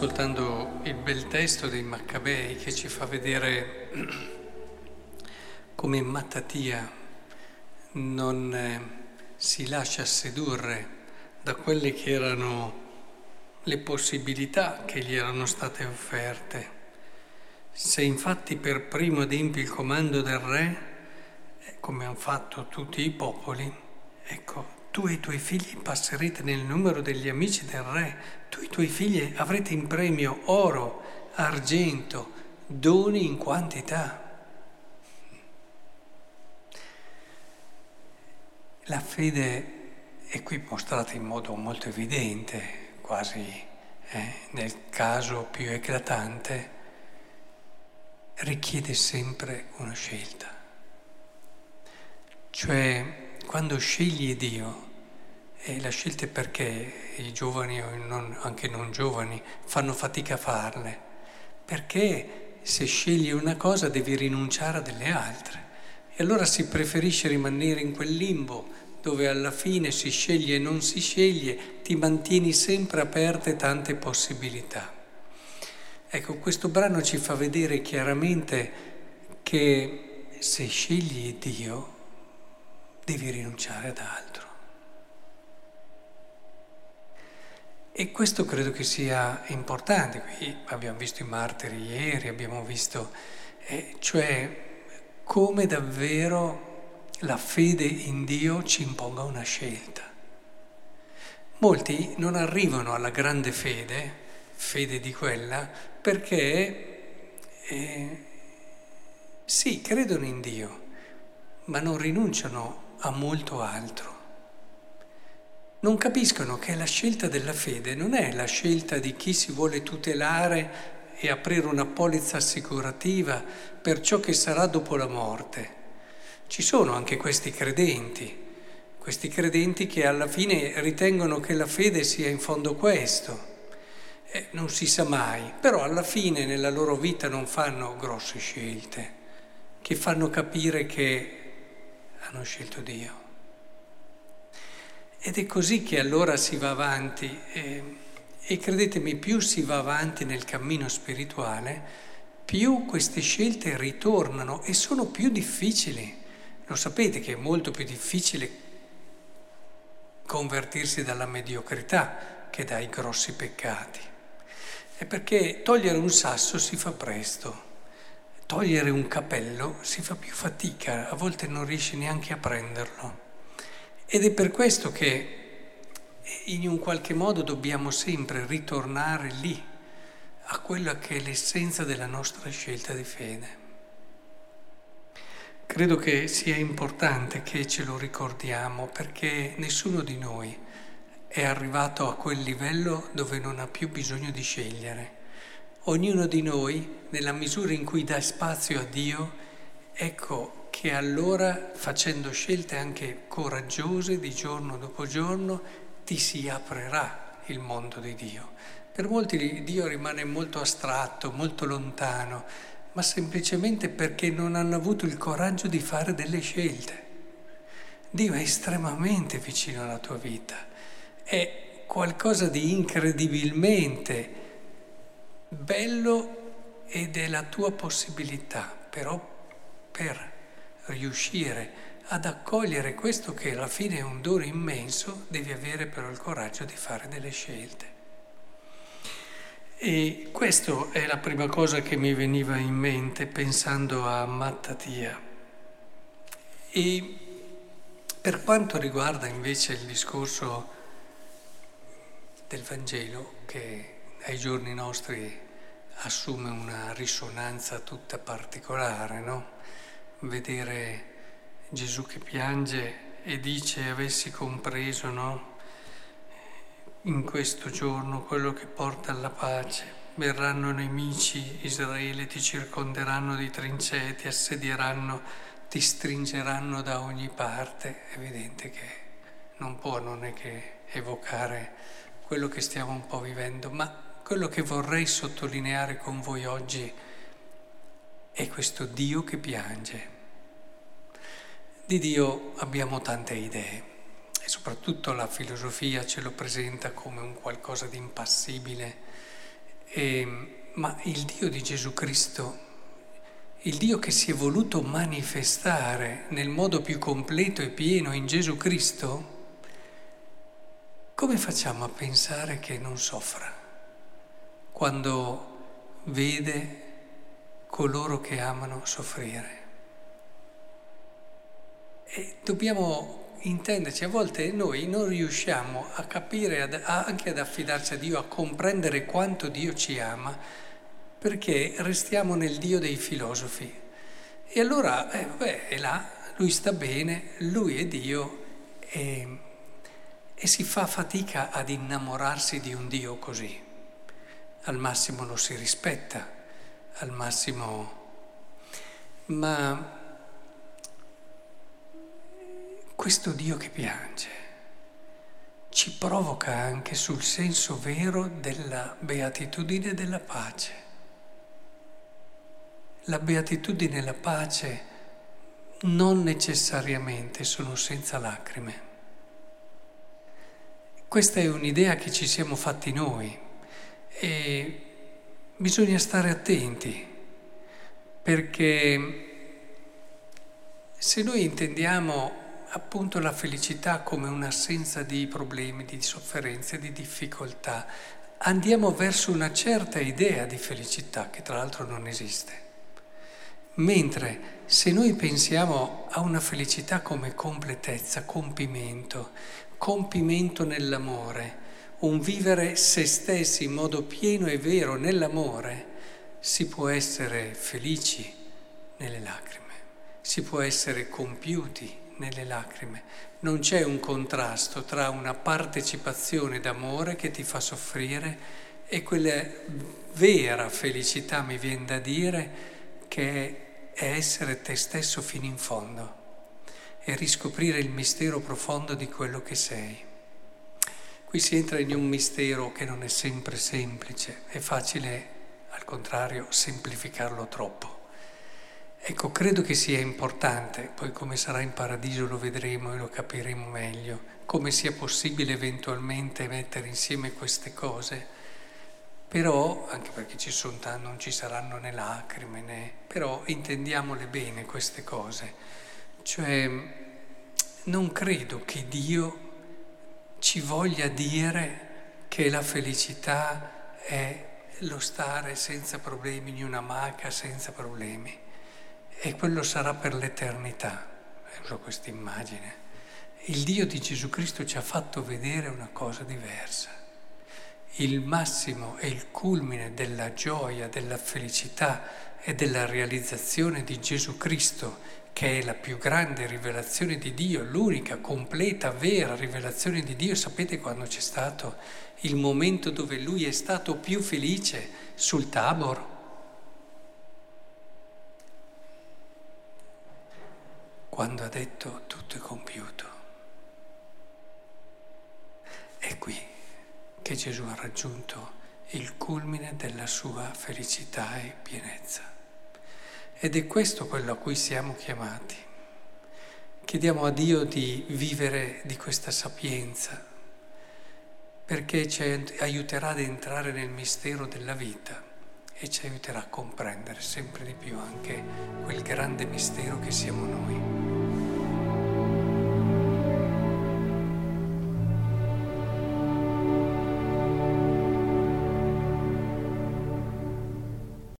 ascoltando il bel testo dei Maccabei che ci fa vedere come Mattatia non eh, si lascia sedurre da quelle che erano le possibilità che gli erano state offerte. Se infatti per primo adempi il comando del re, eh, come hanno fatto tutti i popoli, ecco, tu e i tuoi figli passerete nel numero degli amici del re, tu e i tuoi figli avrete in premio oro, argento, doni in quantità. La fede è qui mostrata in modo molto evidente, quasi eh, nel caso più eclatante, richiede sempre una scelta. Cioè quando scegli Dio, e la scelta è perché i giovani o non, anche non giovani fanno fatica a farle, perché se scegli una cosa devi rinunciare a delle altre. E allora si preferisce rimanere in quel limbo dove alla fine si sceglie e non si sceglie, ti mantieni sempre aperte tante possibilità. Ecco, questo brano ci fa vedere chiaramente che se scegli Dio, devi rinunciare ad altro. E questo credo che sia importante. Qui abbiamo visto i martiri ieri, abbiamo visto, eh, cioè come davvero la fede in Dio ci imponga una scelta. Molti non arrivano alla grande fede, fede di quella, perché eh, sì, credono in Dio, ma non rinunciano a molto altro. Non capiscono che la scelta della fede non è la scelta di chi si vuole tutelare e aprire una polizza assicurativa per ciò che sarà dopo la morte. Ci sono anche questi credenti, questi credenti che alla fine ritengono che la fede sia in fondo questo. Eh, non si sa mai, però alla fine nella loro vita non fanno grosse scelte, che fanno capire che hanno scelto Dio. Ed è così che allora si va avanti e, e credetemi, più si va avanti nel cammino spirituale, più queste scelte ritornano e sono più difficili. Lo sapete che è molto più difficile convertirsi dalla mediocrità che dai grossi peccati. È perché togliere un sasso si fa presto togliere un capello si fa più fatica, a volte non riesci neanche a prenderlo. Ed è per questo che in un qualche modo dobbiamo sempre ritornare lì, a quella che è l'essenza della nostra scelta di fede. Credo che sia importante che ce lo ricordiamo perché nessuno di noi è arrivato a quel livello dove non ha più bisogno di scegliere ognuno di noi, nella misura in cui dà spazio a Dio, ecco che allora, facendo scelte anche coraggiose di giorno dopo giorno, ti si aprirà il mondo di Dio. Per molti Dio rimane molto astratto, molto lontano, ma semplicemente perché non hanno avuto il coraggio di fare delle scelte. Dio è estremamente vicino alla tua vita, è qualcosa di incredibilmente bello ed è la tua possibilità, però per riuscire ad accogliere questo che alla fine è un dono immenso, devi avere però il coraggio di fare delle scelte. E questa è la prima cosa che mi veniva in mente pensando a Mattatia. E per quanto riguarda invece il discorso del Vangelo, che ai giorni nostri assume una risonanza tutta particolare, no? Vedere Gesù che piange e dice avessi compreso, no? In questo giorno quello che porta alla pace. Verranno nemici, Israele ti circonderanno di trincee, ti assedieranno, ti stringeranno da ogni parte. È evidente che non può non è che evocare quello che stiamo un po' vivendo, ma quello che vorrei sottolineare con voi oggi è questo Dio che piange. Di Dio abbiamo tante idee e soprattutto la filosofia ce lo presenta come un qualcosa di impassibile E, ma il Dio di Gesù Cristo, il Dio che si è voluto manifestare nel modo più completo e pieno in Gesù Cristo, come facciamo a pensare che non soffra quando vede coloro che amano soffrire? E dobbiamo intenderci, a volte noi non riusciamo a capire, ad, anche ad affidarci a Dio, a comprendere quanto Dio ci ama, perché restiamo nel Dio dei filosofi. E allora, eh, beh, è là, lui sta bene, lui è Dio e, e si fa fatica ad innamorarsi di un Dio così. Al massimo lo si rispetta, al massimo... Ma questo Dio che piange ci provoca anche sul senso vero della beatitudine e della pace. La beatitudine e la pace non necessariamente sono senza lacrime. Questa è un'idea che ci siamo fatti noi e bisogna stare attenti perché se noi intendiamo appunto la felicità come un'assenza di problemi, di sofferenze, di difficoltà. Andiamo verso una certa idea di felicità che tra l'altro non esiste. Mentre se noi pensiamo a una felicità come completezza, compimento, compimento nell'amore, un vivere se stessi in modo pieno e vero nell'amore, si può essere felici nelle lacrime, si può essere compiuti nelle lacrime. Non c'è un contrasto tra una partecipazione d'amore che ti fa soffrire e quella vera felicità, mi viene da dire, che è essere te stesso fino in fondo e riscoprire il mistero profondo di quello che sei. Qui si entra in un mistero che non è sempre semplice, è facile al contrario semplificarlo troppo. Ecco, credo che sia importante, poi come sarà in paradiso lo vedremo e lo capiremo meglio, come sia possibile eventualmente mettere insieme queste cose, però, anche perché ci sono tanti, non ci saranno né lacrime né... però intendiamole bene queste cose, cioè non credo che Dio ci voglia dire che la felicità è lo stare senza problemi in una maca, senza problemi e quello sarà per l'eternità. Uso questa immagine. Il Dio di Gesù Cristo ci ha fatto vedere una cosa diversa. Il massimo e il culmine della gioia, della felicità e della realizzazione di Gesù Cristo, che è la più grande rivelazione di Dio, l'unica, completa, vera rivelazione di Dio. Sapete quando c'è stato il momento dove Lui è stato più felice sul Tabor? quando ha detto tutto è compiuto. È qui che Gesù ha raggiunto il culmine della sua felicità e pienezza. Ed è questo quello a cui siamo chiamati. Chiediamo a Dio di vivere di questa sapienza, perché ci aiuterà ad entrare nel mistero della vita e ci aiuterà a comprendere sempre di più anche quel grande mistero che siamo noi.